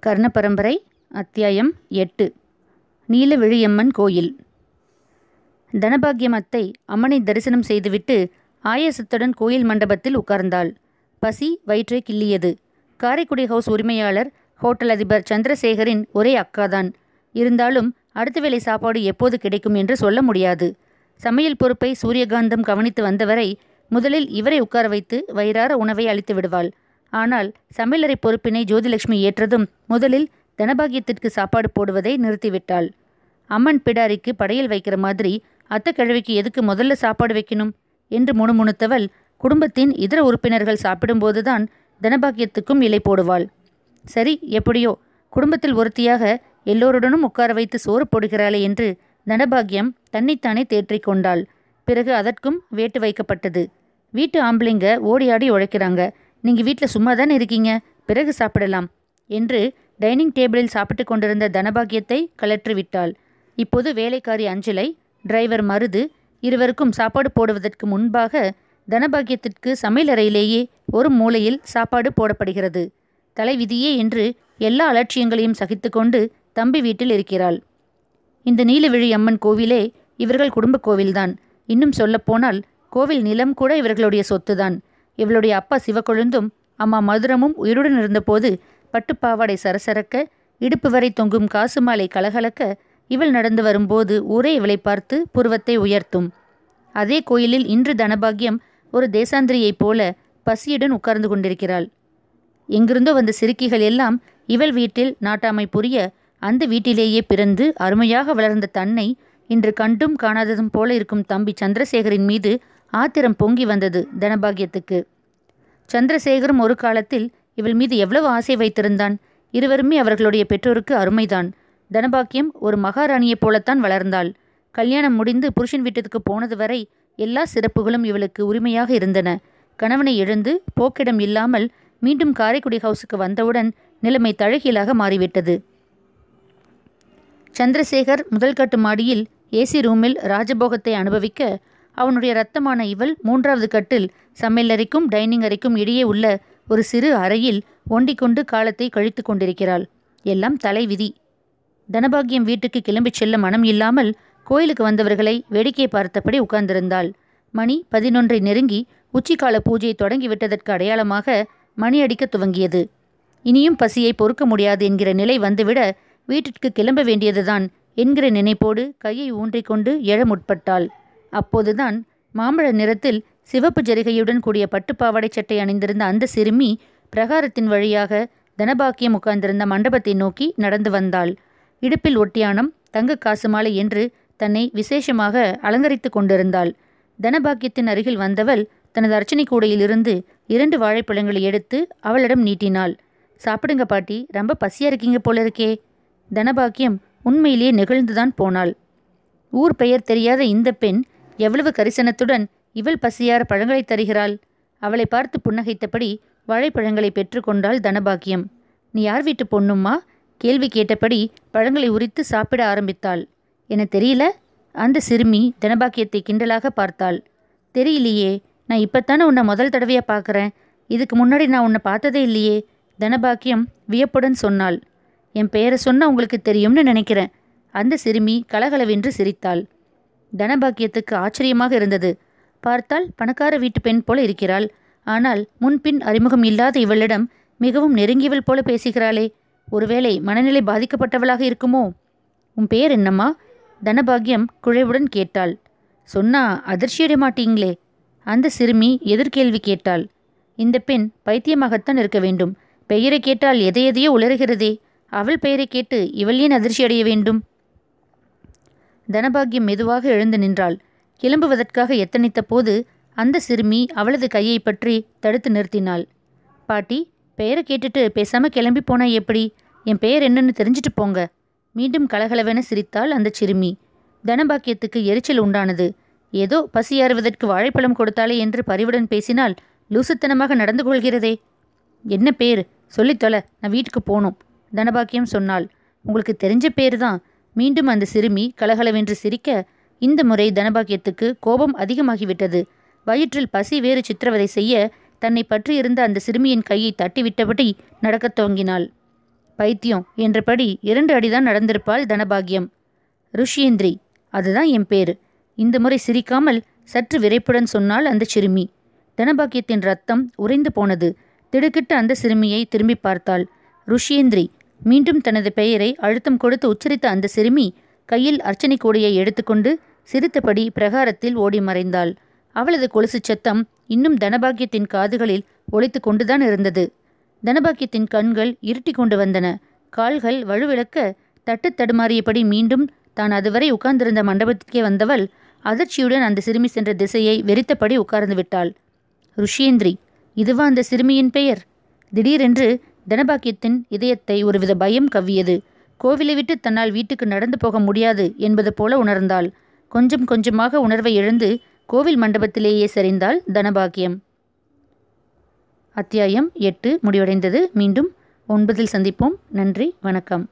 கர்ண பரம்பரை அத்தியாயம் எட்டு. நீலவிழியம்மன் கோயில். தனபாகியம் அத்தை அம்மனை தரிசனம் செய்துவிட்டு ஆயசத்துடன் கோயில் மண்டபத்தில் உட்கார்ந்தாள். பசி வயிற்றை கிள்ளியது. காரைக்குடி ஹவுஸ் உரிமையாளர் ஹோட்டல் அதிபர் சந்திரசேகரின் ஒரே அக்காதான். இருந்தாலும் அடுத்த வேளை சாப்பாடு எப்போது கிடைக்கும் என்று சொல்ல முடியாது. சமையல் பொறுப்பை சூரியகாந்தம் கவனித்து வந்தவரை முதலில் இவரை உட்கார வைத்து வயிறார உணவை அளித்து விடுவாள். ஆனால் சமையலறை பொறுப்பினை ஜோதிலட்சுமி ஏற்றதும் முதலில் தனபாகியத்திற்கு சாப்பாடு போடுவதை நிறுத்திவிட்டாள். அம்மன் பிடாரிக்கு படையல் வைக்கிற மாதிரி அத்தை கிழவிக்கு எதுக்கு முதல்ல சாப்பாடு வைக்கணும்? என்று முணுமுணுத்தவள் குடும்பத்தின் இதர உறுப்பினர்கள் சாப்பிடும்போதுதான் தனபாகியத்துக்கும் இலை போடுவாள். சரி எப்படியோ? குடும்பத்தில் ஒருத்தியாக எல்லோருடனும் உட்கார வைத்து சோறு போடுகிறாளே என்று தனபாகியம் தன்னைத்தானே தேற்றிக் கொண்டாள். பிறகு அதற்கும் வேட்டு வைக்கப்பட்டது. வீட்டு ஆம்பளைங்க ஓடியாடி உழைக்கிறாங்க. நீங்கள் வீட்டில் சும்மா தானே இருக்கீங்க? பிறகு சாப்பிடலாம் என்று டைனிங் டேபிளில் சாப்பிட்டு கொண்டிருந்த தனபாகியத்தை கலற்றி விட்டாள். இப்போது வேலைக்காரி அஞ்சலை டிரைவர் மருது இருவருக்கும் சாப்பாடு போடுவதற்கு முன்பாக தனபாக்கியத்திற்கு சமையலறையிலேயே ஒரு மூலையில் சாப்பாடு போடப்படுகிறது. தலைவிதியே என்று எல்லா அலட்சியங்களையும் சகித்துக்கொண்டு தம்பி வீட்டில் இருக்கிறாள். இந்த நீலவிழி அம்மன் கோவிலே இவர்கள் குடும்ப கோவில்தான். இன்னும் சொல்லப்போனால் கோவில் நிலம் கூட இவர்களுடைய சொத்துதான். இவளுடைய அப்பா சிவக்கொழுந்தும் அம்மா மதுரமும் உயிருடன் இருந்தபோது பட்டுப்பாவாடை சரசரக்க இடுப்பு வரை தொங்கும் காசு மாலை கலகலக்க இவள் நடந்து வரும்போது ஊரே இவளை பார்த்து புருவத்தை உயர்த்தும். அதே கோயிலில் இன்று தனபாகியம் ஒரு தேசாந்திரியைப் போல பசியுடன் உட்கார்ந்து கொண்டிருக்கிறாள். எங்கிருந்தோ வந்த சிறுக்கிகள் எல்லாம் இவள் வீட்டில் நாட்டாமை புரிய அந்த வீட்டிலேயே பிறந்து அருமையாக வளர்ந்த தன்னை இன்று கண்டும் காணாததும் போல இருக்கும் தம்பி சந்திரசேகரின் மீது ஆத்திரம் பொங்கி வந்தது தனபாகியத்துக்கு சந்திரசேகரும் ஒரு காலத்தில் இவள் மீது எவ்வளவு ஆசை வைத்திருந்தான்? இருவருமே அவர்களுடைய பெற்றோருக்கு அருமைதான். தனபாக்கியம் ஒரு மகாராணியைப் போலத்தான் வளர்ந்தாள். கல்யாணம் முடிந்து புருஷன் வீட்டுக்கு போனது வரை எல்லா சிறப்புகளும் இவளுக்கு உரிமையாக இருந்தன. கணவனை எழுந்து போக்கிடம் இல்லாமல் மீண்டும் காரைக்குடி ஹவுஸுக்கு வந்தவுடன் நிலைமை தழகீழாக மாறிவிட்டது. சந்திரசேகர் முதல் கட்டு மாடியில் ஏசி ரூமில் ராஜபோகத்தை அனுபவிக்க அவனுடைய ரத்தமான இவள் மூன்றாவது கட்டில் சமையலறைக்கும் டைனிங் அறைக்கும் இடையே உள்ள ஒரு சிறு அறையில் ஒண்டிக்கொண்டு காலத்தை கழித்து கொண்டிருக்கிறாள். எல்லாம் தலைவிதி தனபாகியம் வீட்டுக்கு கிளம்பிச் செல்ல மனம் இல்லாமல் கோயிலுக்கு வந்தவர்களை வேடிக்கை பார்த்தபடி உட்கார்ந்திருந்தாள். மணி பதினொன்றை நெருங்கி உச்சிக்கால பூஜை தொடங்கிவிட்டதற்கு அடையாளமாக மணி அடிக்க துவங்கியது. இனியும் பசியை பொறுக்க முடியாது என்கிற நிலை வந்துவிட வீட்டிற்கு கிளம்ப வேண்டியதுதான் என்கிற நினைப்போடு கையை ஊன்றிக்கொண்டு எழ முற்பட்டாள். அப்போதுதான் மாம்பழ நிறத்தில் சிவப்பு ஜரிகையுடன் கூடிய பட்டுப்பாவாடை சட்டை அணிந்திருந்த அந்த சிறுமி பிரகாரத்தின் வழியாக தனபாக்கியம் உட்கார்ந்திருந்த மண்டபத்தை நோக்கி நடந்து வந்தாள். இடுப்பில் ஒட்டியானம் தங்க காசு மாலை என்று தன்னை விசேஷமாக அலங்கரித்து கொண்டிருந்தாள். தனபாக்கியத்தின் அருகில் வந்தவள் தனது அர்ச்சனை கூடையிலிருந்து இரண்டு வாழைப்பழங்களை எடுத்து அவளிடம் நீட்டினாள். சாப்பிடுங்க பாட்டி ரொம்ப பசியா இருக்கீங்க போல இருக்கே தனபாக்கியம் உண்மையிலேயே நெகிழ்ந்துதான் போனாள். ஊர் பெயர் தெரியாத இந்த பெண் எவ்வளவு கரிசனத்துடன் இவள் பசியார பழங்களை தருகிறாள். அவளை பார்த்து புன்னகைத்தபடி வாழைப்பழங்களை பெற்றுக்கொண்டாள் தனபாக்கியம். நீ யார் வீட்டு பொண்ணும்மா? கேள்வி கேட்டபடி பழங்களை உரித்து சாப்பிட ஆரம்பித்தாள். என தெரியல? அந்த சிறுமி தனபாக்கியத்தை கிண்டலாக பார்த்தாள். தெரியலையே நான் இப்பத்தானே உன்னை முதல் தடவையாக பார்க்குறேன். இதுக்கு முன்னாடி நான் உன்னை பார்த்ததே இல்லையே தனபாக்கியம் வியப்புடன் சொன்னாள். என் பெயரை சொன்னால் உங்களுக்கு தெரியும்னு நினைக்கிறேன் அந்த சிறுமி கலகலவென்று சிரித்தாள். தனபாக்கியத்துக்கு ஆச்சரியமாக இருந்தது. பார்த்தால் பணக்கார வீட்டு பெண் போல இருக்கிறாள். ஆனால் முன்பின் அறிமுகம் இல்லாத இவளிடம் மிகவும் நெருங்கியவள் போல பேசுகிறாளே. ஒருவேளை மனநிலை பாதிக்கப்பட்டவளாக இருக்குமோ? உன் பெயர் என்னம்மா? தனபாகியம் குழைவுடன் கேட்டாள். சொன்னா அதிர்ச்சியடைய மாட்டீங்களே. அந்த சிறுமி எதிர்கேள்வி கேட்டாள். இந்த பெண் பைத்தியமாகத்தான் இருக்க வேண்டும். பெயரை கேட்டால் எதை எதையோ உளறுகிறதே. அவள் பெயரை கேட்டு இவள் ஏன் அதிர்ச்சி அடைய வேண்டும்? தனபாகியம் மெதுவாக எழுந்து நின்றாள். கிளம்புவதற்காக எத்தனித்த போது அந்த சிறுமி அவளது கையை பற்றி தடுத்து நிறுத்தினாள். பாட்டி பெயரை கேட்டுட்டு பேசாம கிளம்பி போனா எப்படி? என் பெயர் என்னன்னு தெரிஞ்சிட்டு போங்க. மீண்டும் கலகலவென சிரித்தாள் அந்த சிறுமி. தனபாக்கியத்துக்கு எரிச்சல் உண்டானது. ஏதோ பசியாறுவதற்கு வாழைப்பழம் கொடுத்தாளே என்று பரிவுடன் பேசினால் லூசுத்தனமாக நடந்து கொள்கிறதே. என்ன பேர்? சொல்லித் தொலை நான் வீட்டுக்கு போகணும் தனபாக்கியம் சொன்னாள். உங்களுக்கு தெரிஞ்ச பேர் தான். மீண்டும் அந்த சிறுமி கலகலவென்று சிரிக்க இந்த முறை தனபாக்கியத்துக்கு கோபம் அதிகமாகிவிட்டது. வயிற்றில் பசி வேறு சித்திரவதை செய்ய தன்னை பற்றியிருந்த அந்த சிறுமியின் கையை தட்டிவிட்டபடி நடக்கத் துவங்கினாள். பைத்தியம் என்றபடி இரண்டு அடிதான் நடந்திருப்பாள் தனபாகியம் ருஷியேந்திரி அதுதான் என் பேரு. இந்த முறை சிரிக்காமல் சற்று விரைப்புடன் சொன்னால் அந்த சிறுமி. தனபாக்கியத்தின் ரத்தம் உறைந்து போனது. திடுக்கிட்டு அந்த சிறுமியை திரும்பி பார்த்தாள். ருஷியேந்திரி மீண்டும் தனது பெயரை அழுத்தம் கொடுத்து உச்சரித்த அந்த சிறுமி கையில் அர்ச்சனை கூடையை எடுத்துக்கொண்டு சிரித்தபடி பிரகாரத்தில் ஓடி மறைந்தாள். அவளது கொலுசு சத்தம் இன்னும் தனபாக்கியத்தின் காதுகளில் ஒழித்து கொண்டுதான் இருந்தது. தனபாக்கியத்தின் கண்கள் இருட்டி கொண்டு வந்தன. கால்கள் வலுவிழக்க தட்டு தடுமாறியபடி மீண்டும் தான் அதுவரை உட்கார்ந்திருந்த மண்டபத்திற்கே வந்தவள் அதிர்ச்சியுடன் அந்த சிறுமி சென்ற திசையை வெறித்தபடி உட்கார்ந்து விட்டாள். ருஷியேந்திரி இதுவா அந்த சிறுமியின் பெயர்? திடீரென்று தனபாக்கியத்தின் இதயத்தை ஒருவித பயம் கவ்வியது. கோவிலை விட்டு தன்னால் வீட்டுக்கு நடந்து போக முடியாது என்பது போல உணர்ந்தாள். கொஞ்சம் கொஞ்சமாக உணர்வை எழுந்து கோவில் மண்டபத்திலேயே சரிந்தாள் தனபாக்கியம். அத்தியாயம் எட்டு முடிவடைந்தது. மீண்டும் ஒன்பதில் சந்திப்போம். நன்றி வணக்கம்.